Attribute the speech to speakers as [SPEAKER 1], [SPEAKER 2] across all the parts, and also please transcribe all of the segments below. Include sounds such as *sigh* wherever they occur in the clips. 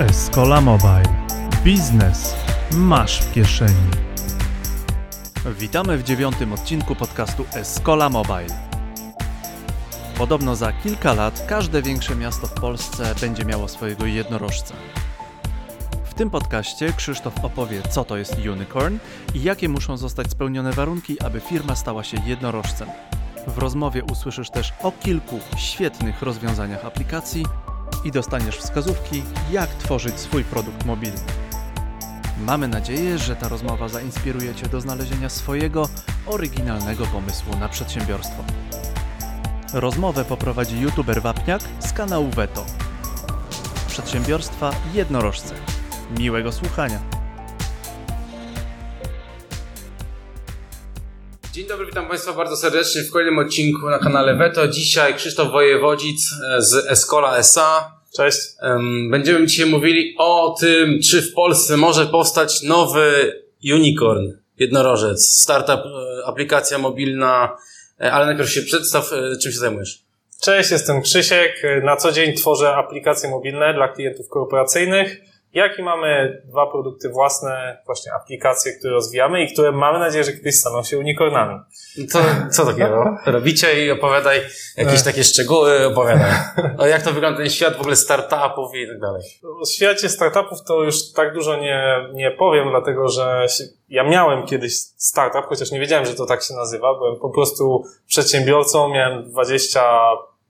[SPEAKER 1] Escola Mobile. Biznes masz w kieszeni. Witamy w dziewiątym odcinku podcastu Escola Mobile. Podobno za kilka lat każde większe miasto w Polsce będzie miało swojego jednorożca. W tym podcaście Krzysztof opowie, co to jest unicorn i jakie muszą zostać spełnione warunki, aby firma stała się jednorożcem. W rozmowie usłyszysz też o kilku świetnych rozwiązaniach aplikacji i dostaniesz wskazówki, jak tworzyć swój produkt mobilny. Mamy nadzieję, że ta rozmowa zainspiruje Cię do znalezienia swojego oryginalnego pomysłu na przedsiębiorstwo. Rozmowę poprowadzi youtuber Wapniak z kanału Veto. Przedsiębiorstwa jednorożce. Miłego słuchania.
[SPEAKER 2] Dzień dobry, witam Państwa bardzo serdecznie w kolejnym odcinku na kanale Veto. Dzisiaj Krzysztof Wojewodzic z Escola SA.
[SPEAKER 3] Cześć.
[SPEAKER 2] Em, Będziemy dzisiaj mówili o tym, czy w Polsce może powstać nowy unicorn, jednorożec, startup, e, aplikacja mobilna, E, ale najpierw się przedstaw, e, czym się zajmujesz.
[SPEAKER 3] Cześć, jestem Krzysiek. Na co dzień tworzę aplikacje mobilne dla klientów korporacyjnych. Jak i mamy dwa produkty własne, właśnie aplikacje, które rozwijamy i które mamy nadzieję, że kiedyś staną się unicornami.
[SPEAKER 2] To, co takiego *laughs* robicie i opowiadaj jakieś takie szczegóły, opowiadaj. O jak to wygląda ten świat w ogóle startupów i tak dalej.
[SPEAKER 3] O świecie startupów to już tak dużo nie, nie powiem, dlatego że ja miałem kiedyś startup, chociaż nie wiedziałem, że to tak się nazywa. Byłem po prostu przedsiębiorcą, miałem 20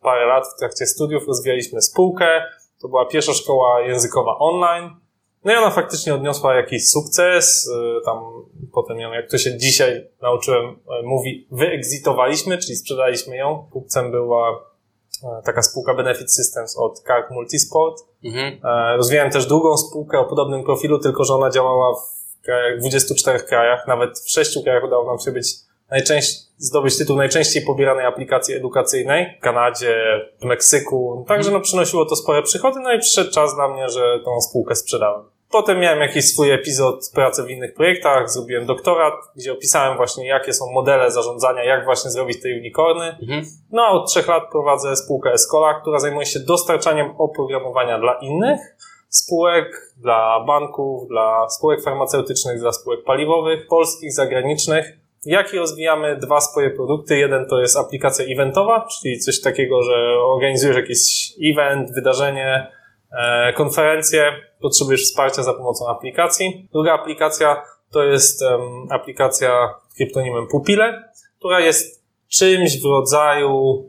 [SPEAKER 3] parę lat w trakcie studiów, rozwijaliśmy spółkę. To była pierwsza szkoła językowa online. No i ona faktycznie odniosła jakiś sukces. y, Tam potem ją, jak to się dzisiaj nauczyłem, y, mówi, wyexitowaliśmy, czyli sprzedaliśmy ją. Kupcem była y, taka spółka Benefit Systems od Kark Multisport.
[SPEAKER 2] Mhm.
[SPEAKER 3] E, Rozwijałem też drugą spółkę o podobnym profilu, tylko że ona działała w krajach, 24 krajach, nawet w 6 krajach udało nam się być najczęściej, zdobyć tytuł najczęściej pobieranej aplikacji edukacyjnej w Kanadzie, w Meksyku. Także no przynosiło to spore przychody, no i przyszedł czas dla mnie, że tą spółkę sprzedałem. Potem miałem jakiś swój epizod pracy w innych projektach, zrobiłem doktorat, gdzie opisałem właśnie jakie są modele zarządzania, jak właśnie zrobić te unicorny.
[SPEAKER 2] Mhm.
[SPEAKER 3] No, a od trzech lat prowadzę spółkę Escola, która zajmuje się dostarczaniem oprogramowania dla innych spółek, dla banków, dla spółek farmaceutycznych, dla spółek paliwowych, polskich, zagranicznych. Jak i rozwijamy dwa swoje produkty. Jeden to jest aplikacja eventowa, czyli coś takiego, że organizujesz jakiś event, wydarzenie, e, konferencję, potrzebujesz wsparcia za pomocą aplikacji. Druga aplikacja to jest em, aplikacja kryptonimem Pupile, która jest czymś w rodzaju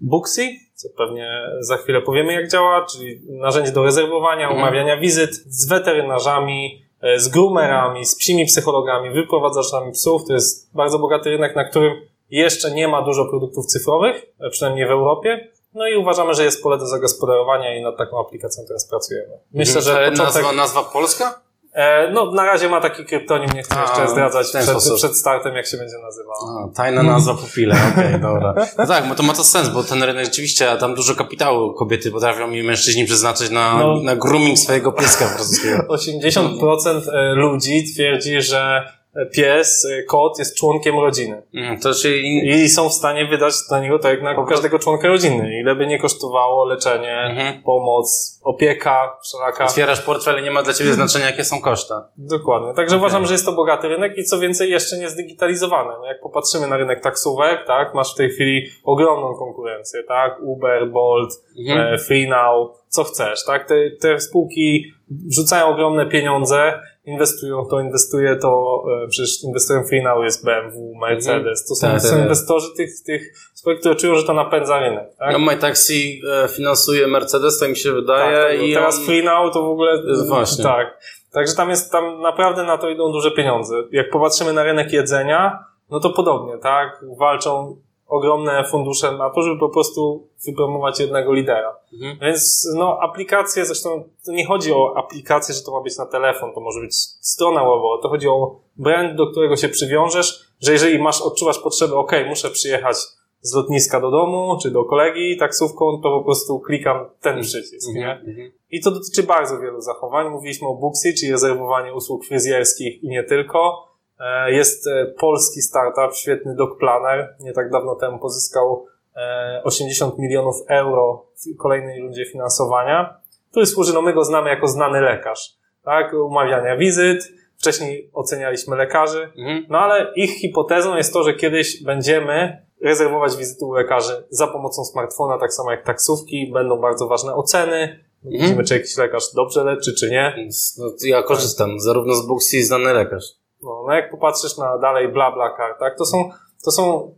[SPEAKER 3] Booksy, co pewnie za chwilę powiemy jak działa, czyli narzędzie do rezerwowania,
[SPEAKER 2] Mhm.
[SPEAKER 3] umawiania wizyt z weterynarzami, z groomerami, z psimi psychologami, wyprowadzaczami psów. To jest bardzo bogaty rynek, na którym jeszcze nie ma dużo produktów cyfrowych, e, przynajmniej w Europie. No i uważamy, że jest pole do zagospodarowania i nad taką aplikacją teraz pracujemy. Myślę, że początek...
[SPEAKER 2] nazwa, nazwa polska?
[SPEAKER 3] E, no, na razie ma taki kryptonim, nie chcę
[SPEAKER 2] A,
[SPEAKER 3] jeszcze zdradzać przed, przed startem, jak się będzie nazywał.
[SPEAKER 2] A, tajna nazwa pupile, *laughs* okej, dobra. No tak, bo to ma to sens, bo ten rynek rzeczywiście, a tam dużo kapitału kobiety potrafią i mężczyźni przeznaczyć na,
[SPEAKER 3] No.
[SPEAKER 2] na grooming swojego pieska *laughs* francuskiego.
[SPEAKER 3] 80% e, ludzi twierdzi, że pies, e, kot jest członkiem rodziny.
[SPEAKER 2] Mm, To czyli...
[SPEAKER 3] I są w stanie wydać na niego tak jak na każdego członka rodziny. Ile by nie kosztowało leczenie,
[SPEAKER 2] Mhm.
[SPEAKER 3] pomoc, opieka wszelaka.
[SPEAKER 2] Otwierasz portfel i nie ma dla ciebie znaczenia, jakie są koszty.
[SPEAKER 3] Dokładnie. Także
[SPEAKER 2] Okej.
[SPEAKER 3] uważam, że jest to bogaty rynek i co więcej jeszcze nie zdigitalizowany. No jak popatrzymy na rynek taksówek, tak, masz w tej chwili ogromną konkurencję, tak, Uber, Bolt,
[SPEAKER 2] Mhm.
[SPEAKER 3] e, FreeNow, co chcesz, tak? Te, te spółki wrzucają ogromne pieniądze, inwestują to, inwestuje to, e, przecież inwestują w jest BMW, Mercedes, to są,
[SPEAKER 2] Tak,
[SPEAKER 3] są
[SPEAKER 2] tak, tak.
[SPEAKER 3] inwestorzy tych, tych spółek, które czują, że to napędza rynek, tak?
[SPEAKER 2] No, My Taxi e, finansuje Mercedes, tak mi się wydaje.
[SPEAKER 3] Tak,
[SPEAKER 2] i
[SPEAKER 3] teraz
[SPEAKER 2] on...
[SPEAKER 3] FreeNow to w ogóle...
[SPEAKER 2] Właśnie.
[SPEAKER 3] Tak. Także tam jest, tam naprawdę na to idą duże pieniądze. Jak popatrzymy na rynek jedzenia, no to podobnie, tak? Walczą ogromne fundusze na to, żeby po prostu wypromować jednego lidera.
[SPEAKER 2] Mhm.
[SPEAKER 3] Więc no, aplikacje, zresztą to nie chodzi o aplikację, że to ma być na telefon, to może być strona webowa, to chodzi o brand, do którego się przywiążesz, że jeżeli masz, odczuwasz potrzebę, ok, muszę przyjechać z lotniska do domu, czy do kolegi taksówką, to po prostu klikam ten przycisk, nie?
[SPEAKER 2] Mhm.
[SPEAKER 3] I to dotyczy bardzo wielu zachowań. Mówiliśmy o Booksy, czyli rezerwowanie usług fryzjerskich i nie tylko. E, Jest e, polski startup, świetny Dog Planner. Nie tak dawno temu pozyskał e, 80 milionów euro w kolejnej rundzie finansowania. który służy, no my go znamy jako znany lekarz, tak, umawiania wizyt, wcześniej ocenialiśmy lekarzy,
[SPEAKER 2] Mhm.
[SPEAKER 3] no ale ich hipotezą jest to, że kiedyś będziemy rezerwować wizyty u lekarzy za pomocą smartfona, tak samo jak taksówki, będą bardzo ważne oceny, widzimy, czy jakiś lekarz dobrze leczy, czy nie.
[SPEAKER 2] No, ja korzystam zarówno z Booksy, i znany lekarz.
[SPEAKER 3] No, no jak popatrzysz na dalej BlaBlaCar, tak, to są, to są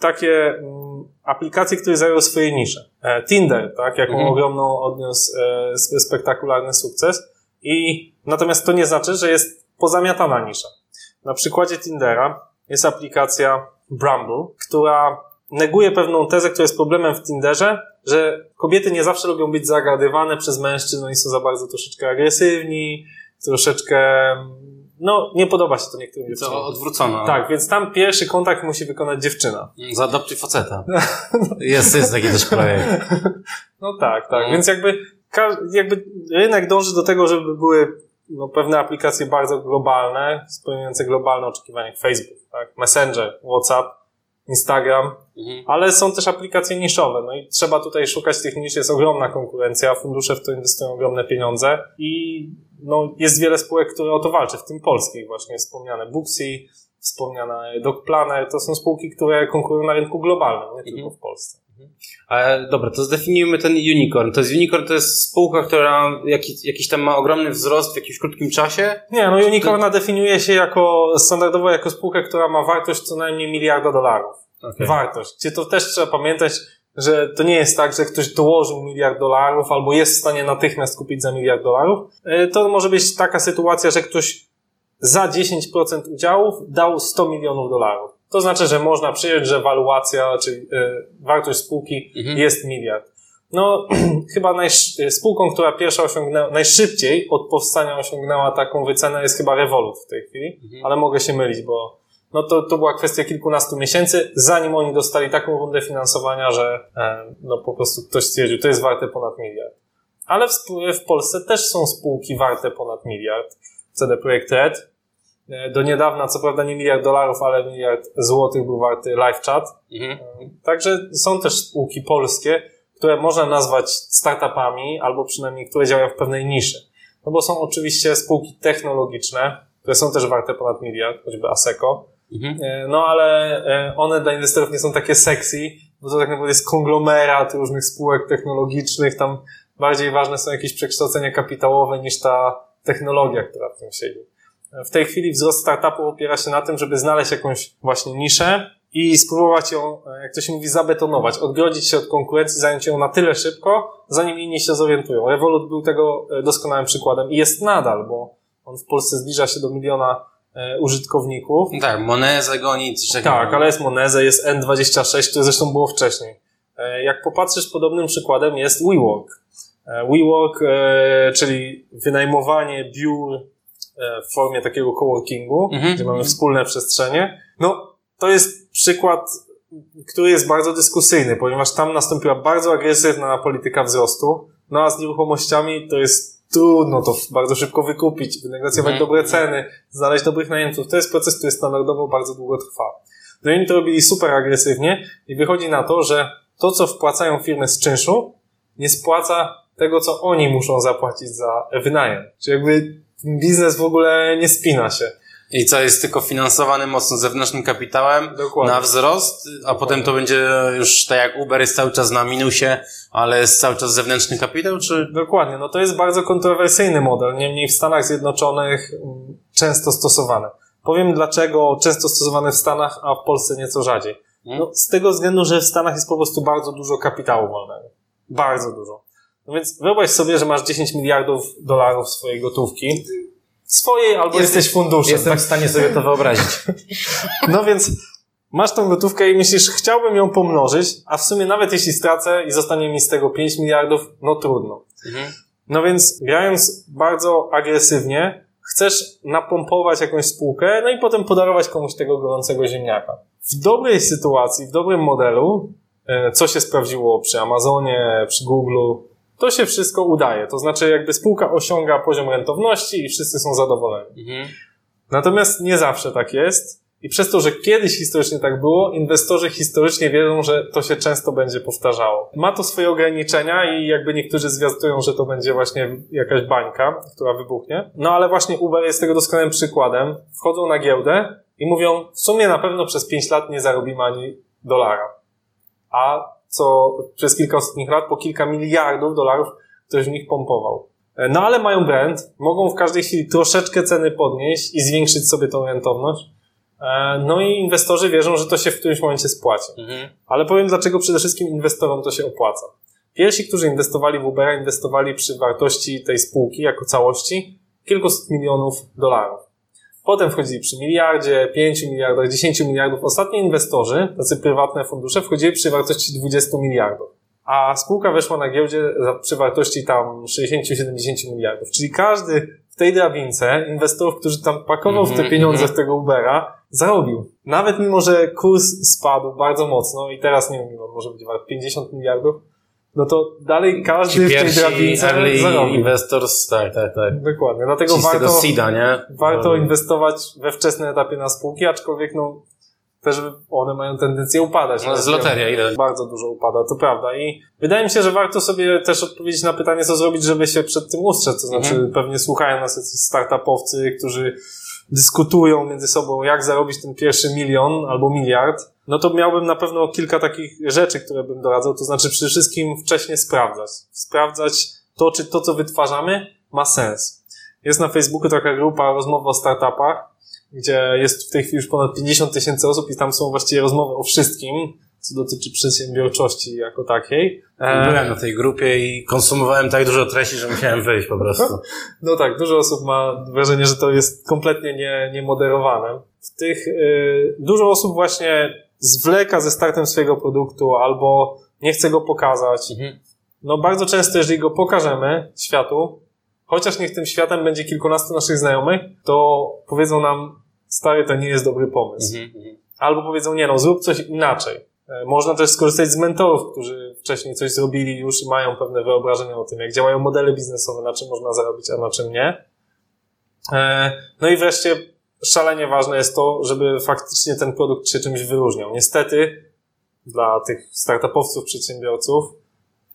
[SPEAKER 3] takie mm, aplikacje, które zajęły swoje nisze. E, Tinder, tak, jaką
[SPEAKER 2] Mhm.
[SPEAKER 3] ogromną odniósł e, sp- spektakularny sukces. I natomiast to nie znaczy, że jest pozamiatana nisza. Na przykładzie Tindera jest aplikacja Bramble, która neguje pewną tezę, która jest problemem w Tinderze, że kobiety nie zawsze lubią być zagadywane przez mężczyzn, oni są za bardzo troszeczkę agresywni, troszeczkę, no, nie podoba się to niektórym dziewczynom.
[SPEAKER 2] Co odwrócono.
[SPEAKER 3] Tak, więc tam pierwszy kontakt musi wykonać dziewczyna.
[SPEAKER 2] Zaadoptuj faceta. *laughs* Jest, jest taki też projekt.
[SPEAKER 3] No tak, tak.
[SPEAKER 2] No.
[SPEAKER 3] Więc jakby, jakby rynek dąży do tego, żeby były no, pewne aplikacje bardzo globalne, spełniające globalne oczekiwania, Facebook, tak? Messenger, WhatsApp, Instagram,
[SPEAKER 2] Mhm.
[SPEAKER 3] ale są też aplikacje niszowe, no i trzeba tutaj szukać tych nisz, jest ogromna konkurencja, fundusze w to inwestują ogromne pieniądze i no, jest wiele spółek, które o to walczy, w tym polskich właśnie, wspomniane Booksy, wspomniana DocPlanner, to są spółki, które konkurują na rynku globalnym, nie tylko w Polsce.
[SPEAKER 2] Ale dobra, to zdefiniujmy ten unicorn. To jest unicorn, to jest spółka, która jakiś, jakiś tam ma ogromny wzrost w jakimś krótkim czasie.
[SPEAKER 3] Nie, no Unicorna definiuje się jako standardowo jako spółka, która ma wartość co najmniej miliarda dolarów.
[SPEAKER 2] Okay.
[SPEAKER 3] Wartość. Gdzie to też trzeba pamiętać, że to nie jest tak, że ktoś dołożył miliard dolarów albo jest w stanie natychmiast kupić za miliard dolarów. E, To może być taka sytuacja, że ktoś za 10% udziałów dał 100 milionów dolarów. To znaczy, że można przyjąć, że waluacja, czyli e, wartość spółki
[SPEAKER 2] Mhm.
[SPEAKER 3] jest miliard. No, *clears throat* chyba najsz- spółką, która pierwsza osiągnęła, najszybciej od powstania osiągnęła taką wycenę jest chyba Revolut w tej chwili,
[SPEAKER 2] Mhm.
[SPEAKER 3] ale mogę się mylić, bo no to, to była kwestia kilkunastu miesięcy, zanim oni dostali taką rundę finansowania, że e, no po prostu ktoś stwierdził, to jest warte ponad miliard. Ale w, w Polsce też są spółki warte ponad miliard. CD Projekt Red. E, Do niedawna, co prawda nie miliard dolarów, ale miliard złotych był warty LiveChat.
[SPEAKER 2] Mhm.
[SPEAKER 3] Także są też spółki polskie, które można nazwać startupami, albo przynajmniej które działają w pewnej niszy. No bo są oczywiście spółki technologiczne, które są też warte ponad miliard, choćby Aseco.
[SPEAKER 2] Mhm.
[SPEAKER 3] E, No ale e, one dla inwestorów nie są takie sexy, bo to tak naprawdę jest konglomerat różnych spółek technologicznych, tam bardziej ważne są jakieś przekształcenia kapitałowe niż ta technologia, która w tym siedzi. W tej chwili wzrost startupów opiera się na tym, żeby znaleźć jakąś właśnie niszę i spróbować ją, e, jak to się mówi, zabetonować, odgrodzić się od konkurencji, zająć ją na tyle szybko, zanim inni się zorientują. Revolut był tego e, doskonałym przykładem i jest nadal, bo on w Polsce zbliża się do miliona e, użytkowników.
[SPEAKER 2] Tak, Monezę goni.
[SPEAKER 3] Tak, ale jest Moneze, jest N26, które zresztą było wcześniej. Jak popatrzysz, podobnym przykładem jest WeWork. WeWork, czyli wynajmowanie biur w formie takiego coworkingu,
[SPEAKER 2] Mhm.
[SPEAKER 3] gdzie mamy wspólne przestrzenie. No, to jest przykład, który jest bardzo dyskusyjny, ponieważ tam nastąpiła bardzo agresywna polityka wzrostu, no a z nieruchomościami to jest trudno to bardzo szybko wykupić, wynegocjować
[SPEAKER 2] Mhm.
[SPEAKER 3] dobre ceny, znaleźć dobrych najemców. To jest proces, który standardowo bardzo długo trwa. No i oni to robili super agresywnie i wychodzi na to, że to, co wpłacają firmy z czynszu, nie spłaca tego, co oni muszą zapłacić za wynajem. Czyli jakby biznes w ogóle nie spina się.
[SPEAKER 2] I co, jest tylko finansowany mocno zewnętrznym kapitałem
[SPEAKER 3] Dokładnie.
[SPEAKER 2] na wzrost, a potem to będzie już tak jak Uber jest cały czas na minusie, ale jest cały czas zewnętrzny kapitał, czy...
[SPEAKER 3] Dokładnie, no to jest bardzo kontrowersyjny model, niemniej w Stanach Zjednoczonych mm, często stosowany. Powiem dlaczego często stosowany w Stanach, a w Polsce nieco rzadziej. No, z tego względu, że w Stanach jest po prostu bardzo dużo kapitału wolnego. Bardzo dużo. No więc wyobraź sobie, że masz 10 miliardów dolarów swojej gotówki. Swojej albo
[SPEAKER 2] Jestem-
[SPEAKER 3] jesteś funduszem.
[SPEAKER 2] Jestem
[SPEAKER 3] tak?
[SPEAKER 2] w stanie sobie to wyobrazić. *laughs*
[SPEAKER 3] No więc masz tą gotówkę i myślisz, chciałbym ją pomnożyć, a w sumie nawet jeśli stracę i zostanie mi z tego 5 miliardów, no trudno.
[SPEAKER 2] Mhm.
[SPEAKER 3] No więc grając bardzo agresywnie, chcesz napompować jakąś spółkę, no i potem podarować komuś tego gorącego ziemniaka. W dobrej sytuacji, w dobrym modelu, e, co się sprawdziło przy Amazonie, przy Google, to się wszystko udaje. To znaczy jakby spółka osiąga poziom rentowności i wszyscy są zadowoleni.
[SPEAKER 2] Mhm.
[SPEAKER 3] Natomiast nie zawsze tak jest I przez to, że kiedyś historycznie tak było, inwestorzy historycznie wiedzą, że to się często będzie powtarzało. Ma to swoje ograniczenia i jakby niektórzy zwiastują, że to będzie właśnie jakaś bańka, która wybuchnie. No ale właśnie Uber jest tego doskonałym przykładem. Wchodzą na giełdę i mówią, w sumie na pewno przez 5 lat nie zarobimy ani dolara. A co przez kilka ostatnich lat po kilka miliardów dolarów ktoś w nich pompował. No ale mają brand, mogą w każdej chwili troszeczkę ceny podnieść i zwiększyć sobie tą rentowność. E, no i inwestorzy wierzą, że to się w którymś momencie spłaci. Mhm. Ale powiem dlaczego przede wszystkim inwestorom to się opłaca. Pierwsi, którzy inwestowali w Ubera, inwestowali przy wartości tej spółki jako całości kilkuset milionów dolarów. Potem wchodzili przy miliardzie, pięciu miliardach, dziesięciu miliardów. Ostatni inwestorzy, tacy prywatne fundusze, wchodzili przy wartości 20 miliardów. A spółka weszła na giełdzie przy wartości tam 60-70 miliardów. Czyli każdy w tej drabince inwestorów, którzy tam pakował w te mhm, pieniądze w mhm. tego Ubera, zarobił. Nawet mimo, że kurs spadł bardzo mocno i teraz nie wiem, może być wart 50 miliardów, no to dalej każdy
[SPEAKER 2] Ci
[SPEAKER 3] w tej drabince zarobił.
[SPEAKER 2] investors, tak, tak, tak.
[SPEAKER 3] Dokładnie. Dlatego
[SPEAKER 2] Ci
[SPEAKER 3] warto,
[SPEAKER 2] seeda, nie?
[SPEAKER 3] warto no. inwestować we wczesnym etapie na spółki, aczkolwiek no też one mają tendencję upadać.
[SPEAKER 2] No, z loteria ile?
[SPEAKER 3] Bardzo dużo upada, to prawda. I wydaje mi się, że warto sobie też odpowiedzieć na pytanie, co zrobić, żeby się przed tym ustrzec. To znaczy, mhm. pewnie słuchają nas jacyś startupowcy, którzy dyskutują między sobą, jak zarobić ten pierwszy milion albo miliard, no to miałbym na pewno kilka takich rzeczy, które bym doradzał. To znaczy przede wszystkim wcześniej sprawdzać. Sprawdzać to, czy to, co wytwarzamy, ma sens. Jest na Facebooku taka grupa rozmowa o startupach, gdzie jest w tej chwili już ponad 50 tysięcy osób i tam są właściwie rozmowy o wszystkim, co dotyczy przedsiębiorczości jako takiej.
[SPEAKER 2] E, Byłem na tej grupie i konsumowałem tak dużo treści, że musiałem wyjść po prostu. *laughs*
[SPEAKER 3] No tak, dużo osób ma wrażenie, że to jest kompletnie nie, niemoderowane. W tych, y, dużo osób właśnie zwleka ze startem swojego produktu albo nie chce go pokazać. Mhm. No bardzo często, jeżeli go pokażemy światu, chociaż niech tym światem będzie kilkunastu naszych znajomych, to powiedzą nam, stary, to nie jest dobry pomysł. Mhm, mhm. Albo powiedzą, nie no, zrób coś inaczej. E, można też skorzystać z mentorów, którzy wcześniej coś zrobili już i mają pewne wyobrażenia o tym, jak działają modele biznesowe, na czym można zarobić, a na czym nie. E, no i wreszcie szalenie ważne jest to, żeby faktycznie ten produkt się czymś wyróżniał. Niestety dla tych startupowców, przedsiębiorców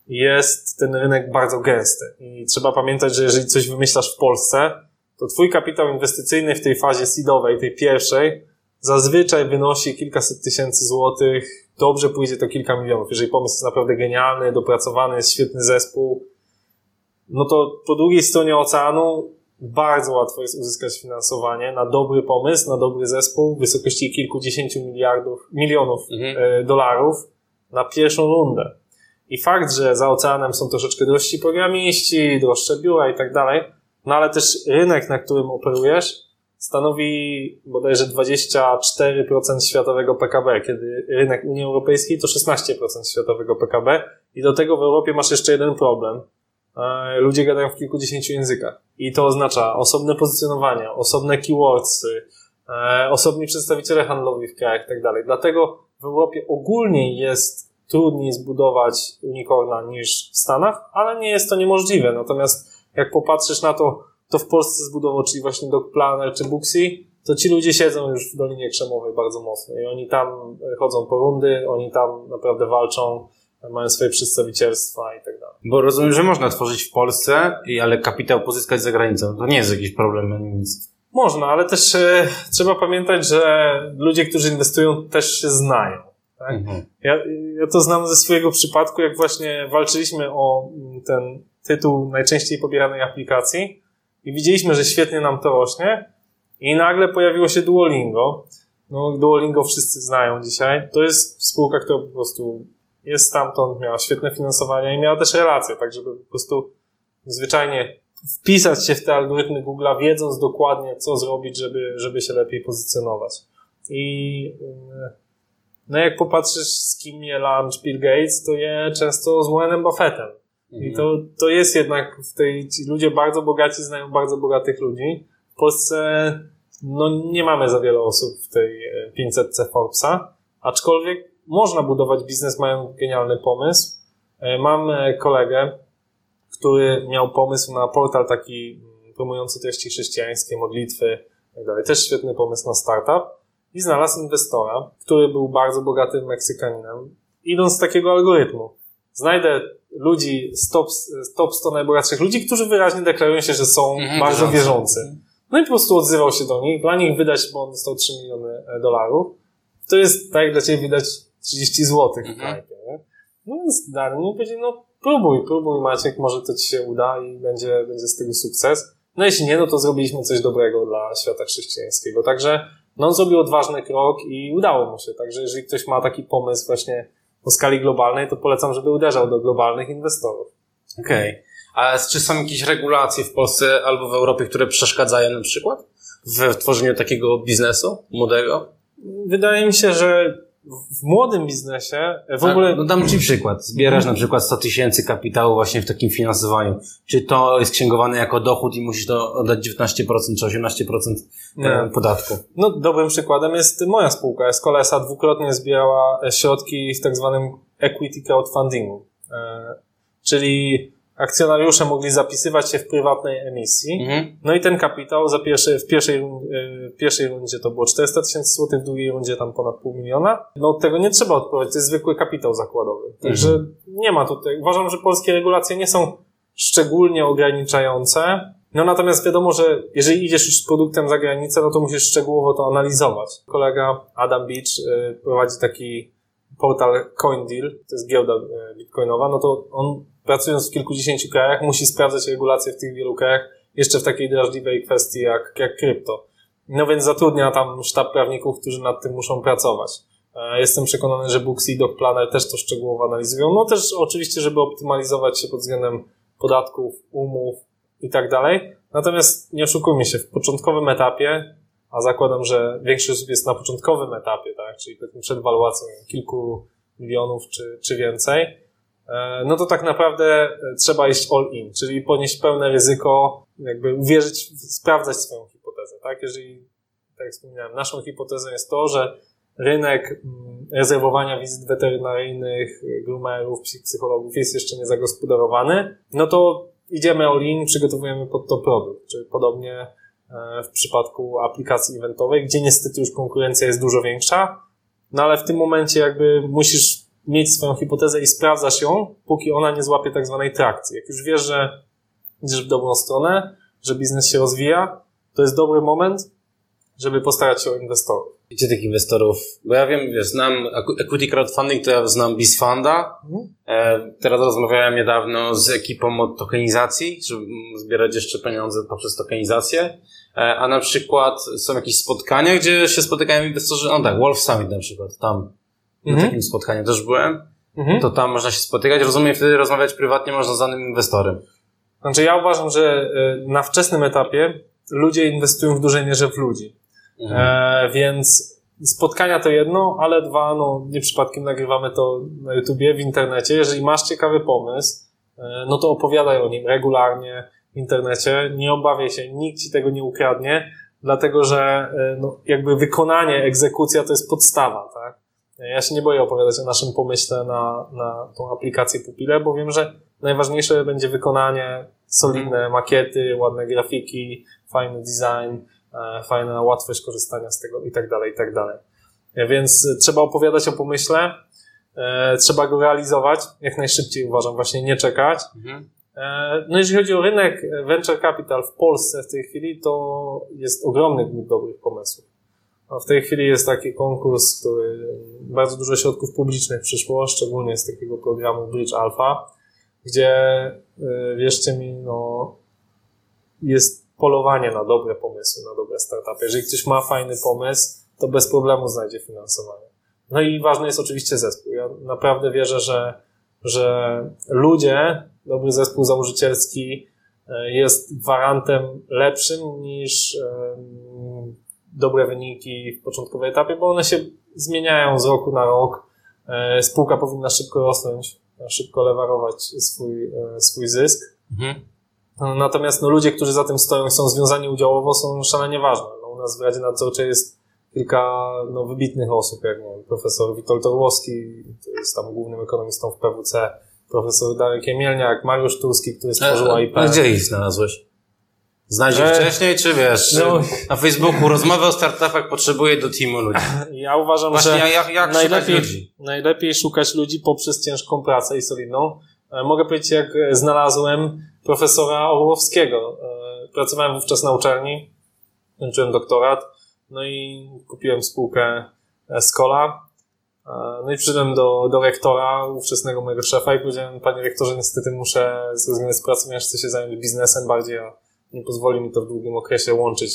[SPEAKER 3] jest ten rynek bardzo gęsty i trzeba pamiętać, że jeżeli coś wymyślasz w Polsce, to twój kapitał inwestycyjny w tej fazie seedowej, tej pierwszej, zazwyczaj wynosi kilkaset tysięcy złotych, dobrze pójdzie to kilka milionów. Jeżeli pomysł jest naprawdę genialny, dopracowany, jest świetny zespół, no to po drugiej stronie oceanu bardzo łatwo jest uzyskać finansowanie na dobry pomysł, na dobry zespół w wysokości kilkudziesięciu miliardów, milionów mhm. E, dolarów na pierwszą rundę. I fakt, że za oceanem są troszeczkę drożsi programiści, droższe biura i tak dalej, no ale też rynek, na którym operujesz, stanowi bodajże 24% światowego PKB, kiedy rynek Unii Europejskiej to 16% światowego PKB i do tego w Europie masz jeszcze jeden problem. E, ludzie gadają w kilkudziesięciu językach i to oznacza osobne pozycjonowania, osobne keywords, e, osobni przedstawiciele handlowi w krajach i tak dalej. Dlatego w Europie ogólnie jest trudniej zbudować unicorna niż w Stanach, ale nie jest to niemożliwe. Natomiast jak popatrzysz na to, to w Polsce zbudował, czyli właśnie Dog Planner czy Booksy, to ci ludzie siedzą już w Dolinie Krzemowej bardzo mocno i oni tam chodzą po rundy, oni tam naprawdę walczą, mają swoje przedstawicielstwa i tak dalej.
[SPEAKER 2] Bo rozumiem, że można tworzyć w Polsce, ale kapitał pozyskać za granicą. To nie jest jakiś problem ani nic.
[SPEAKER 3] Można, ale też e, trzeba pamiętać, że ludzie, którzy inwestują, też się znają. Tak? Mhm. Ja, ja to znam ze swojego przypadku, jak właśnie walczyliśmy o ten tytuł najczęściej pobieranej aplikacji i widzieliśmy, że świetnie nam to rośnie i nagle pojawiło się Duolingo. No, Duolingo wszyscy znają dzisiaj. To jest spółka, która po prostu jest stamtąd, miała świetne finansowanie i miała też relacje, tak żeby po prostu zwyczajnie wpisać się w te algorytmy Google'a, wiedząc dokładnie, co zrobić, żeby, żeby się lepiej pozycjonować. I no jak popatrzysz, z kim je lunch Bill Gates, to je często z Warrenem Buffettem. I to, to jest jednak w tej, ci ludzie bardzo bogaci znają bardzo bogatych ludzi. W Polsce, no nie mamy za wiele osób w tej 500 e, Forbesa, aczkolwiek można budować biznes, mają genialny pomysł. E, mam e, kolegę, który miał pomysł na portal taki mm, promujący treści chrześcijańskie, modlitwy, tak dalej. Też świetny pomysł na startup. i znalazł inwestora, który był bardzo bogatym Meksykaninem. Idąc z takiego algorytmu, znajdę ludzi top, top 100 najbogatszych ludzi, którzy wyraźnie deklarują się, że są
[SPEAKER 2] Mhm,
[SPEAKER 3] bardzo
[SPEAKER 2] wierzący.
[SPEAKER 3] No i po prostu odzywał się do nich, dla nich wydać, bo on dostał 3 miliony e, dolarów. To jest, tak jak dla ciebie wydać 30 złotych
[SPEAKER 2] Mhm.
[SPEAKER 3] knajpie, nie? No więc Darwin powiedział, no próbuj, próbuj Maciek, może to ci się uda i będzie, będzie z tego sukces. No jeśli nie, no to zrobiliśmy coś dobrego dla świata chrześcijańskiego. Także no on zrobił odważny krok i udało mu się. Także jeżeli ktoś ma taki pomysł właśnie o skali globalnej, to polecam, żeby uderzał do globalnych inwestorów.
[SPEAKER 2] Okej. A czy są jakieś regulacje w Polsce albo w Europie, które przeszkadzają na przykład w tworzeniu takiego biznesu młodego?
[SPEAKER 3] Wydaje mi się, że w młodym biznesie w ogóle...
[SPEAKER 2] Tak, no dam Ci przykład. Zbierasz na przykład 100 tysięcy kapitału właśnie w takim finansowaniu. Czy to jest księgowane jako dochód i musisz do, oddać 19% czy 18%
[SPEAKER 3] Nie.
[SPEAKER 2] e, podatku?
[SPEAKER 3] No, dobrym przykładem jest moja spółka. Escola S.A. dwukrotnie zbierała e, środki w tak zwanym equity crowdfundingu. E, czyli akcjonariusze mogli zapisywać się w prywatnej emisji.
[SPEAKER 2] Mhm.
[SPEAKER 3] No i ten kapitał za pierwszy, w, pierwszej, e, w pierwszej rundzie to było 400 tysięcy złotych, w drugiej rundzie tam ponad pół miliona. No tego nie trzeba odpowiedzieć, to jest zwykły kapitał zakładowy. Także nie ma tutaj, uważam, że polskie regulacje nie są szczególnie ograniczające. No natomiast wiadomo, że jeżeli idziesz już z produktem za granicę, no to musisz szczegółowo to analizować. Kolega Adam Beach prowadzi taki portal CoinDeal, to jest giełda e, bitcoinowa, no to on pracując w kilkudziesięciu krajach musi sprawdzać regulacje w tych wielu krajach, jeszcze w takiej drażliwej kwestii jak, jak krypto. No więc zatrudnia tam sztab prawników, którzy nad tym muszą pracować. E, Jestem przekonany, że Books i Doc Planner też to szczegółowo analizują. No też oczywiście, żeby optymalizować się pod względem podatków, umów i tak dalej. Natomiast nie oszukujmy się, w początkowym etapie, a zakładam, że większość osób jest na początkowym etapie, tak, czyli powiedzmy przed waluacją kilku milionów czy, czy więcej, e, no to tak naprawdę e, trzeba iść all in, czyli ponieść pełne ryzyko, jakby uwierzyć, sprawdzać swoją hipotezę, tak? Jeżeli, tak jak wspomniałem, naszą hipotezą jest to, że rynek mm, rezerwowania wizyt weterynaryjnych, groomerów, psy- psychologów jest jeszcze niezagospodarowany, no to idziemy all in, przygotowujemy pod to produkt, czy podobnie w przypadku aplikacji eventowej, gdzie niestety już konkurencja jest dużo większa, no ale w tym momencie jakby musisz mieć swoją hipotezę i sprawdzasz ją, póki ona nie złapie tak zwanej trakcji. Jak już wiesz, że idziesz w dobrą stronę, że biznes się rozwija, to jest dobry moment, żeby postarać się o inwestorów.
[SPEAKER 2] Gdzie tych inwestorów? Bo ja wiem, wiesz, znam equ- equity crowdfunding, to ja znam BizFunda. E, teraz rozmawiałem niedawno z ekipą od tokenizacji, żeby zbierać jeszcze pieniądze poprzez tokenizację. E, a na przykład są jakieś spotkania, gdzie się spotykają inwestorzy, no tak, Wolf Summit na przykład, tam na
[SPEAKER 3] Mhm.
[SPEAKER 2] takim spotkaniu też byłem.
[SPEAKER 3] Mhm.
[SPEAKER 2] To tam można się spotykać, rozumiem, wtedy rozmawiać prywatnie można z danym inwestorem.
[SPEAKER 3] Znaczy ja uważam, że y, na wczesnym etapie ludzie inwestują w dużej mierze w ludzi.
[SPEAKER 2] Mhm.
[SPEAKER 3] E, więc spotkania to jedno, ale dwa, no nie przypadkiem nagrywamy to na YouTubie, w internecie. Jeżeli masz ciekawy pomysł, e, no to opowiadaj o nim regularnie w internecie. Nie obawiaj się, nikt ci tego nie ukradnie, dlatego że e, no, jakby wykonanie, egzekucja to jest podstawa, tak? Ja się nie boję opowiadać o naszym pomyśle na, na tą aplikację Pupile, bo wiem, że najważniejsze będzie wykonanie, solidne makiety, ładne grafiki, fajny design, fajna łatwość korzystania z tego i tak dalej, i tak dalej. E, Więc e, trzeba opowiadać o pomyśle, e, trzeba go realizować jak najszybciej, uważam, właśnie nie czekać.
[SPEAKER 2] Mhm.
[SPEAKER 3] E, No jeżeli chodzi o rynek e, venture capital w Polsce w tej chwili, to jest ogromny głód dobrych pomysłów. No, w tej chwili jest taki konkurs, który bardzo dużo środków publicznych przyszło, szczególnie z takiego programu Bridge Alpha, gdzie e, wierzcie mi, no, jest polowanie na dobre pomysły, na dobre startupy. Jeżeli ktoś ma fajny pomysł, to bez problemu znajdzie finansowanie. No i ważny jest oczywiście zespół. Ja naprawdę wierzę, że, że ludzie, dobry zespół założycielski e, jest gwarantem lepszym niż dobre wyniki w początkowym etapie, bo one się zmieniają z roku na rok. E, Spółka powinna szybko rosnąć, szybko lewarować swój, e, swój zysk.
[SPEAKER 2] Mhm.
[SPEAKER 3] Natomiast no, ludzie, którzy za tym stoją i są związani udziałowo, są szalenie ważne. No, u nas w Radzie Nadzorczej jest kilka no, wybitnych osób, jak nie wiem, profesor Witold Orłowski, który jest tam głównym ekonomistą w PWC, profesor Darek Jemielniak, Mariusz Turski, który stworzył
[SPEAKER 2] A,
[SPEAKER 3] AIP.
[SPEAKER 2] a gdzie ich znalazłeś? Ich
[SPEAKER 3] E,
[SPEAKER 2] wcześniej, czy wiesz,
[SPEAKER 3] no.
[SPEAKER 2] na Facebooku rozmowy o startupach potrzebuje do teamu ludzi. *laughs*
[SPEAKER 3] Ja uważam,
[SPEAKER 2] Właśnie
[SPEAKER 3] że
[SPEAKER 2] jak, jak szukać
[SPEAKER 3] najlepiej,
[SPEAKER 2] ludzi?
[SPEAKER 3] najlepiej szukać ludzi poprzez ciężką pracę i solidną. E, Mogę powiedzieć, jak e, znalazłem profesora Orłowskiego. E, Pracowałem wówczas na uczelni, kończyłem doktorat, no i kupiłem spółkę Escola. E, No i przyszedłem do, do rektora, ówczesnego mojego szefa i powiedziałem, panie rektorze, niestety muszę zrezygnować z pracy, ponieważ chcę się zająć biznesem bardziej, a nie pozwoli mi to w długim okresie łączyć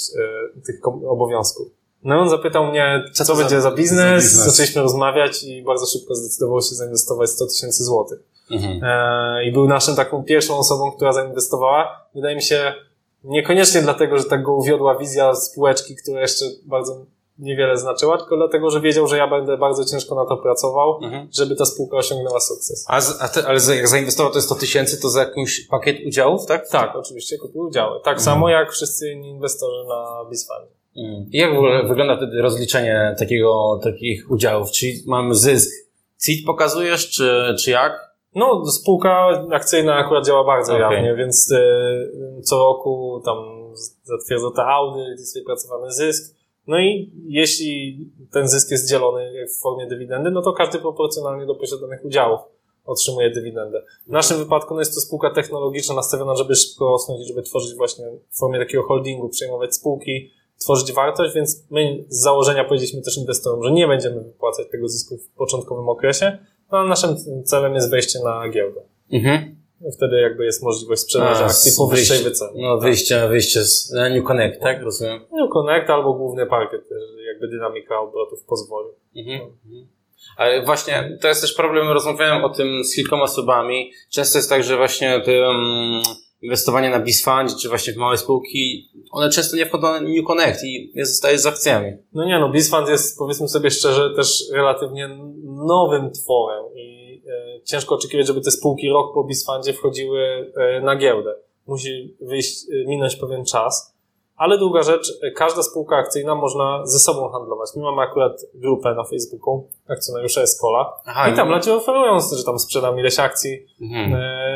[SPEAKER 3] e, tych obowiązków. No i on zapytał mnie, co,
[SPEAKER 2] Co
[SPEAKER 3] będzie
[SPEAKER 2] za-
[SPEAKER 3] za biznes,
[SPEAKER 2] biznes?
[SPEAKER 3] zaczęliśmy rozmawiać i bardzo szybko zdecydował się zainwestować 100 tysięcy złotych.
[SPEAKER 2] Mhm.
[SPEAKER 3] E, I był naszą taką pierwszą osobą, która zainwestowała. Wydaje mi się, niekoniecznie dlatego, że tak go uwiodła wizja spółeczki, która jeszcze bardzo niewiele znaczyła, tylko dlatego, że wiedział, że ja będę bardzo ciężko na to pracował,
[SPEAKER 2] Mhm.
[SPEAKER 3] żeby ta spółka osiągnęła sukces.
[SPEAKER 2] A, z- a ty, ale za- jak zainwestował te 100 tysięcy, to za jakiś pakiet udziałów, tak?
[SPEAKER 3] Tak, oczywiście kupił udziały. Tak samo jak wszyscy inni inwestorzy na Bizfundzie.
[SPEAKER 2] Mhm. I jak w ogóle wygląda wtedy rozliczenie takiego, takich udziałów? Czyli mamy zysk CIT pokazujesz, czy, czy jak?
[SPEAKER 3] No, spółka akcyjna akurat działa bardzo
[SPEAKER 2] Okej.
[SPEAKER 3] jawnie, więc y, co roku tam zatwierdza te audyt, jest wypracowany zysk. No i jeśli ten zysk jest dzielony w formie dywidendy, no to każdy proporcjonalnie do posiadanych udziałów otrzymuje dywidendę. W naszym wypadku no jest to spółka technologiczna nastawiona, żeby szybko rosnąć i żeby tworzyć właśnie w formie takiego holdingu, przejmować spółki, tworzyć wartość, więc my z założenia powiedzieliśmy też inwestorom, że nie będziemy wypłacać tego zysku w początkowym okresie, no naszym celem jest wejście na giełdę.
[SPEAKER 2] Mhm.
[SPEAKER 3] I wtedy jakby jest możliwość sprzedaży
[SPEAKER 2] A,
[SPEAKER 3] akcji po wyższej wycenie.
[SPEAKER 2] No, wyjście, wyjście z na New Connect, tak? Rozumiem.
[SPEAKER 3] No, Connect albo główny parkiet, jakby dynamika obrotów pozwoli.
[SPEAKER 2] Mhm. Mhm. Ale właśnie to jest też problem, rozmawiałem o tym z kilkoma osobami. Często jest tak, że właśnie te um, inwestowanie na BizFund, czy właśnie w małe spółki, one często nie wchodzą na New Connect i nie zostajesz z akcjami.
[SPEAKER 3] No nie no, BizFund jest powiedzmy sobie szczerze też relatywnie nowym tworem i e, ciężko oczekiwać, żeby te spółki rok po BizFundzie wchodziły e, na giełdę. Musi wyjść, e, minąć pewien czas. Ale druga rzecz, e, każda spółka akcyjna można ze sobą handlować. My mamy akurat grupę na Facebooku, akcjonariusze Escola.
[SPEAKER 2] Aha,
[SPEAKER 3] I tam ludzie oferują, że tam sprzedam ileś akcji,
[SPEAKER 2] Mhm.
[SPEAKER 3] E,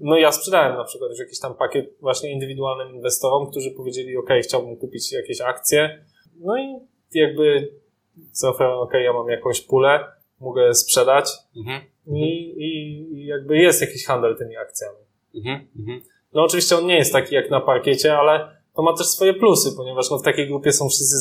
[SPEAKER 3] No ja sprzedałem na przykład już jakiś tam pakiet właśnie indywidualnym inwestorom, którzy powiedzieli, ok, chciałbym kupić jakieś akcje. No i jakby zaoferowałem, ok, ja mam jakąś pulę, mogę sprzedać
[SPEAKER 2] Mhm.
[SPEAKER 3] i, i, i jakby jest jakiś handel tymi akcjami.
[SPEAKER 2] Mhm. Mhm.
[SPEAKER 3] No oczywiście on nie jest taki jak na parkiecie, ale to ma też swoje plusy, ponieważ no w takiej grupie są wszyscy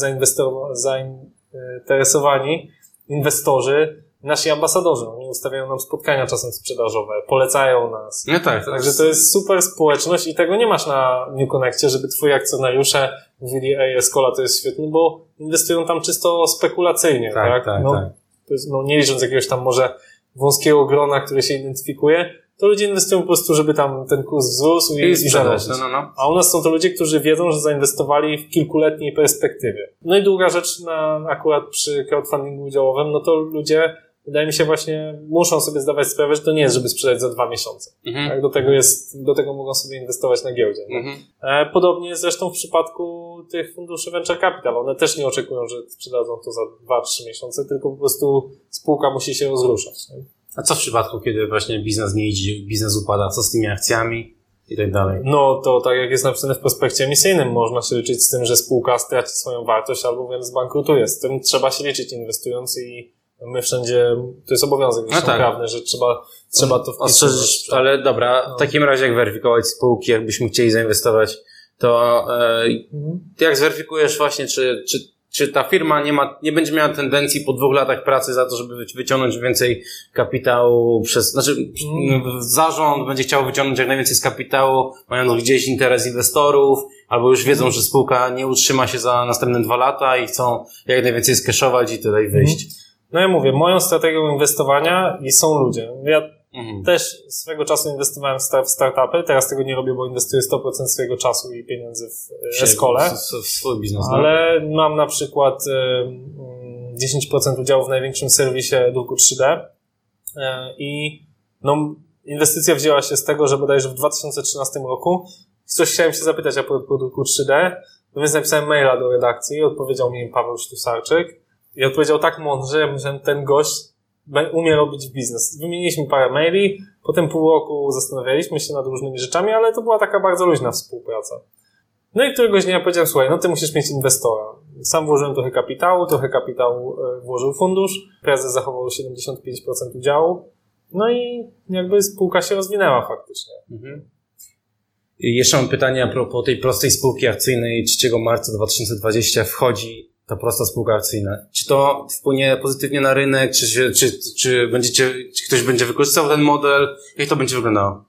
[SPEAKER 3] zainteresowani inwestorzy, nasi ambasadorzy. Oni ustawiają nam spotkania czasem sprzedażowe, polecają nas.
[SPEAKER 2] No tak,
[SPEAKER 3] Także to jest super społeczność i tego nie masz na New Connectie, żeby twoi akcjonariusze mówili, ej, Escola to jest świetny, bo inwestują tam czysto spekulacyjnie, tak?
[SPEAKER 2] tak, tak,
[SPEAKER 3] no,
[SPEAKER 2] tak.
[SPEAKER 3] To jest, no, nie licząc jakiegoś tam może wąskiego grona, które się identyfikuje, to ludzie inwestują po prostu, żeby tam ten kurs wzrósł i,
[SPEAKER 2] I
[SPEAKER 3] i zarobić.
[SPEAKER 2] no, no, no.
[SPEAKER 3] A u nas są to ludzie, którzy wiedzą, że zainwestowali w kilkuletniej perspektywie. No i druga rzecz na, akurat przy crowdfundingu udziałowym, no to ludzie, wydaje mi się właśnie, muszą sobie zdawać sprawę, że to nie jest, żeby sprzedać za dwa miesiące.
[SPEAKER 2] Mhm.
[SPEAKER 3] Tak, do tego jest, do tego mogą sobie inwestować na giełdzie.
[SPEAKER 2] Mhm.
[SPEAKER 3] E, Podobnie jest zresztą w przypadku tych funduszy venture capital. One też nie oczekują, że sprzedadzą to za 2-3 miesiące, tylko po prostu spółka musi się rozruszać. nie?
[SPEAKER 2] A co w przypadku, kiedy właśnie biznes nie idzie, biznes upada? Co z tymi akcjami i tak dalej?
[SPEAKER 3] No to tak jak jest napisane w prospekcie emisyjnym, można się liczyć z tym, że spółka straci swoją wartość albo wręcz zbankrutuje. Z tym trzeba się liczyć inwestując i my wszędzie, to jest obowiązek
[SPEAKER 2] No tak.
[SPEAKER 3] prawny, że trzeba, trzeba to wpisać.
[SPEAKER 2] Ale dobra,
[SPEAKER 3] No.
[SPEAKER 2] w takim razie jak weryfikować spółki, jakbyśmy chcieli zainwestować, to e,
[SPEAKER 3] Mhm.
[SPEAKER 2] jak zweryfikujesz właśnie, czy, czy, czy ta firma nie ma, nie będzie miała tendencji po dwóch latach pracy za to, żeby wy- wyciągnąć więcej kapitału przez, znaczy
[SPEAKER 3] Mm.
[SPEAKER 2] zarząd będzie chciał wyciągnąć jak najwięcej z kapitału, mają gdzieś interes inwestorów, albo już wiedzą, że spółka nie utrzyma się za następne dwa lata i chcą jak najwięcej skeszować i tutaj wyjść.
[SPEAKER 3] No ja mówię, moją strategią inwestowania i są ludzie. Ja
[SPEAKER 2] Mhm.
[SPEAKER 3] też swego czasu inwestowałem w sta- w startupy, teraz tego nie robię, bo inwestuję 100% swojego czasu i pieniędzy w e, Escole.
[SPEAKER 2] W, swój biznes. no.
[SPEAKER 3] Ale mam na przykład e, mm, 10% udziału w największym serwisie druku 3D E, i no, inwestycja wzięła się z tego, że bodajże w 2013 roku coś chciałem się zapytać propos druku 3D, no więc napisałem maila do redakcji i odpowiedział mi Paweł Ślusarczyk i odpowiedział tak mądrze, że ten gość umie robić biznes. Wymieniliśmy parę maili, potem pół roku zastanawialiśmy się nad różnymi rzeczami, ale to była taka bardzo luźna współpraca. No i któregoś dnia powiedziałem, słuchaj, no ty musisz mieć inwestora. Sam włożyłem trochę kapitału, trochę kapitału e, włożył fundusz, prezes zachował 75% udziału, no i jakby spółka się rozwinęła faktycznie.
[SPEAKER 2] Mhm. Jeszcze mam pytanie a propos tej prostej spółki akcyjnej 3 marca 2020 wchodzi ta prosta spółka akcyjna. Czy to wpłynie pozytywnie na rynek, czy, się, czy, czy, będziecie, czy ktoś będzie wykorzystał ten model? Jak to będzie wyglądało?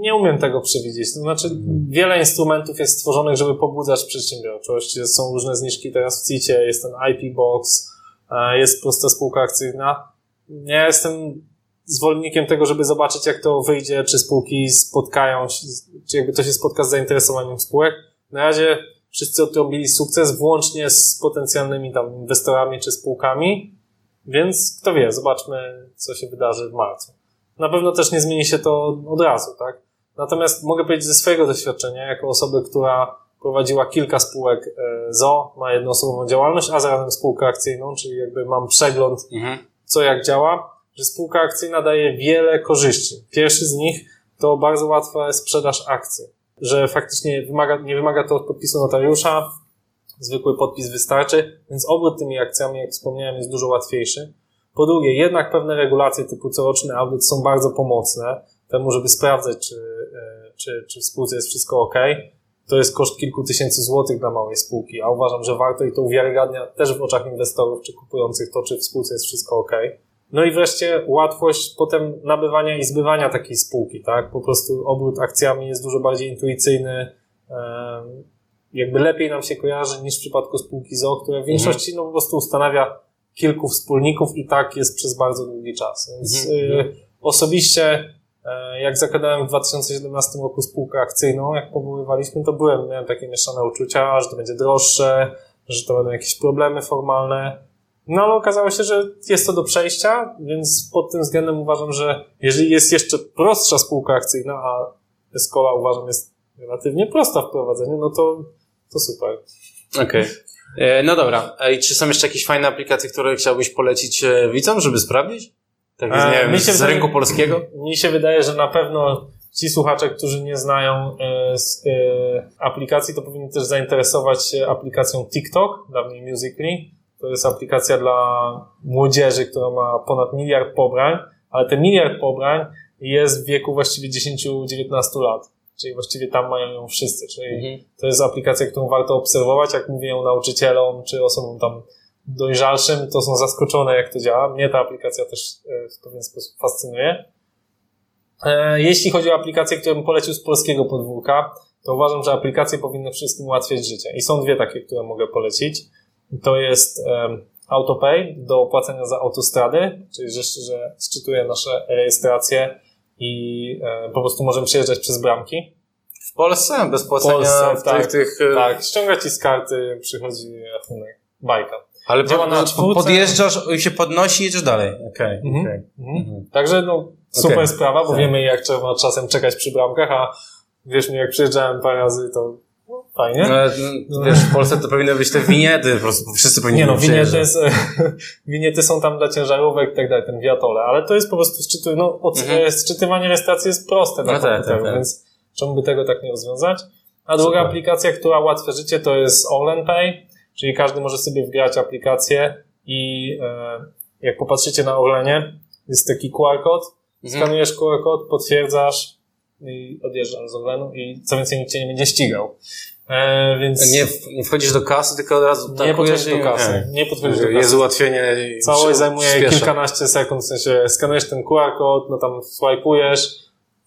[SPEAKER 3] Nie umiem tego przewidzieć. To znaczy, wiele instrumentów jest stworzonych, żeby pobudzać przedsiębiorczość. Są różne zniżki teraz w CIT-ie, jest ten IP Box, e, jest prosta spółka akcyjna. Ja jestem zwolennikiem tego, żeby zobaczyć, jak to wyjdzie, czy spółki spotkają się, czy jakby to się spotka z zainteresowaniem spółek. Na razie wszyscy odrobili sukces, włącznie z potencjalnymi tam inwestorami czy spółkami, więc kto wie, zobaczmy, co się wydarzy w marcu. Na pewno też nie zmieni się to od razu, tak? Natomiast mogę powiedzieć ze swojego doświadczenia, jako osoby, która prowadziła kilka spółek e, ZO, ma jednoosobową działalność, a zarazem spółkę akcyjną, czyli jakby mam przegląd, mhm. co jak działa, że spółka akcyjna daje wiele korzyści. Pierwszy z nich to bardzo łatwa sprzedaż akcji że faktycznie wymaga, nie wymaga to podpisu notariusza, zwykły podpis wystarczy, więc obrót tymi akcjami, jak wspomniałem, jest dużo łatwiejszy. Po drugie, jednak pewne regulacje typu coroczny audyt są bardzo pomocne temu, żeby sprawdzać, czy, e, czy, czy w spółce jest wszystko ok. To jest koszt kilku tysięcy złotych dla małej spółki, a uważam, że warto i to uwiarygadnia też w oczach inwestorów czy kupujących to, czy w spółce jest wszystko ok. No i wreszcie łatwość potem nabywania i zbywania takiej spółki, tak? Po prostu obrót akcjami jest dużo bardziej intuicyjny, jakby lepiej nam się kojarzy niż w przypadku spółki ZO, która w większości no po prostu ustanawia kilku wspólników i tak jest przez bardzo długi czas. Więc mhm. y, osobiście e, jak zakładałem w 2017 roku spółkę akcyjną, jak powoływaliśmy, to byłem, miałem takie mieszane uczucia, że to będzie droższe, że to będą jakieś problemy formalne. No ale okazało się, że jest to do przejścia, więc pod tym względem uważam, że jeżeli jest jeszcze prostsza spółka akcyjna, a Escola uważam jest relatywnie prosta w prowadzeniu, no to, to super.
[SPEAKER 2] Okej. Okay. E, no dobra. I czy są jeszcze jakieś fajne aplikacje, które chciałbyś polecić e, widzom, żeby sprawdzić? Tak, z, nie e, wiem, z rynku polskiego?
[SPEAKER 3] Mi się wydaje, że na pewno ci słuchacze, którzy nie znają e, z, e, aplikacji, to powinni też zainteresować się aplikacją TikTok, dawniej Musical.ly to jest aplikacja dla młodzieży, która ma ponad miliard pobrań, ale ten miliard pobrań jest w wieku właściwie 10-19 lat. Czyli właściwie tam mają ją wszyscy. Czyli mhm. to jest aplikacja, którą warto obserwować. Jak mówię ją nauczycielom czy osobom tam dojrzalszym, to są zaskoczone, jak to działa. Mnie ta aplikacja też e, w pewien sposób fascynuje. E, jeśli chodzi o aplikacje, które bym polecił z polskiego podwórka, to uważam, że aplikacje powinny wszystkim ułatwiać życie. I są dwie takie, które mogę polecić to jest AutoPay do płacenia za autostrady, czyli że, że sczytuje nasze rejestracje i po prostu możemy przejeżdżać przez bramki.
[SPEAKER 2] W Polsce? Bez płacenia Polsce,
[SPEAKER 3] tak,
[SPEAKER 2] tych, tych...
[SPEAKER 3] Tak, ściąga ci z karty, przychodzi rachunek. Bajka.
[SPEAKER 2] Ale Działa na czwórce. podjeżdżasz i się podnosi i jedziesz dalej. Okay, mhm.
[SPEAKER 3] okay. Mhm. mhm. Także no, super okay. sprawa, bo tak. wiemy jak trzeba czasem czekać przy bramkach, a wiesz mi, jak przyjeżdżałem parę razy, to Fajnie. No,
[SPEAKER 2] no, wiesz, w Polsce to powinny być te winiety, po prostu wszyscy powinni
[SPEAKER 3] Nie no, winiety, jest, *laughs* winiety są tam dla ciężarówek i tak dalej, ten wiatole, ale to jest po prostu szczytu, no, od, mhm. szczytywanie rejestracji jest proste na no tak, tak, tak, więc czemu by tego tak nie rozwiązać? A druga Super. aplikacja, która ułatwia życie, to jest Orlen Pay, czyli każdy może sobie wgrać aplikację i e, jak popatrzycie na Orlenie, jest taki QR-kod, mhm. skanujesz QR-kod, potwierdzasz i odjeżdżasz z Orlenu i co więcej nikt cię nie będzie ścigał.
[SPEAKER 2] E, więc... Nie, nie wchodzisz do kasy, tylko od razu
[SPEAKER 3] Nie podchodzisz do kasy. Nie, nie podchodzisz do kasy.
[SPEAKER 2] Jest ułatwienie.
[SPEAKER 3] Całość zajmuje spiesza. kilkanaście sekund, w sensie skanujesz ten QR kod, no tam swajpujesz,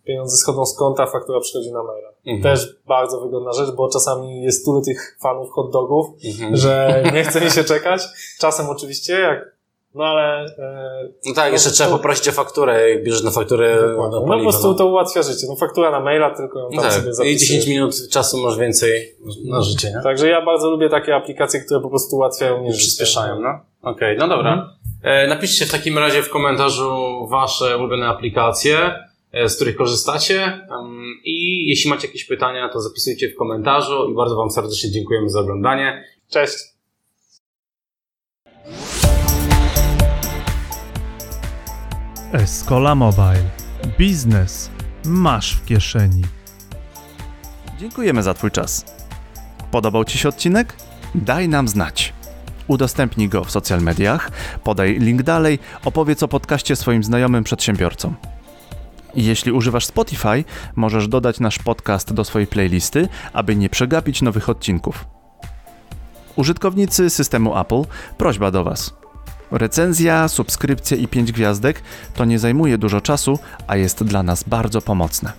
[SPEAKER 3] pieniądze schodzą z konta, faktura przychodzi na maila. Mhm. Też bardzo wygodna rzecz, bo czasami jest tylu tych fanów hot dogów, mhm. że nie chce mi się czekać. Czasem oczywiście, jak no ale...
[SPEAKER 2] E, no tak, jeszcze trzeba poprosić o fakturę, jak bierzesz na fakturę
[SPEAKER 3] no, no po prostu no. to ułatwia życie. No faktura na maila, tylko ją tam tak, sobie zapisujesz.
[SPEAKER 2] I 10 minut czasu masz więcej na życie, nie?
[SPEAKER 3] Także ja bardzo lubię takie aplikacje, które po prostu ułatwiają mi.
[SPEAKER 2] Przyspieszają, no. Okej, okay, no dobra. Mhm. E, napiszcie w takim razie w komentarzu wasze ulubione aplikacje, e, z których korzystacie i jeśli macie jakieś pytania, to zapisujcie w komentarzu i bardzo wam serdecznie dziękujemy za oglądanie.
[SPEAKER 3] Cześć!
[SPEAKER 1] Escola Mobile. Biznes masz w kieszeni. Dziękujemy za Twój czas. Podobał Ci się odcinek? Daj nam znać. Udostępnij go w social mediach, podaj link dalej, opowiedz o podcaście swoim znajomym przedsiębiorcom. Jeśli używasz Spotify, możesz dodać nasz podcast do swojej playlisty, aby nie przegapić nowych odcinków. Użytkownicy systemu Apple, prośba do Was. Recenzja, subskrypcja i 5 gwiazdek to nie zajmuje dużo czasu, a jest dla nas bardzo pomocne.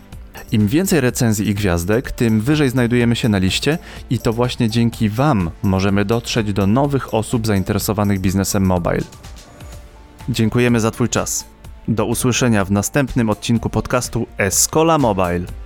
[SPEAKER 1] Im więcej recenzji i gwiazdek, tym wyżej znajdujemy się na liście i to właśnie dzięki Wam możemy dotrzeć do nowych osób zainteresowanych biznesem mobile. Dziękujemy za Twój czas. Do usłyszenia w następnym odcinku podcastu Escola Mobile.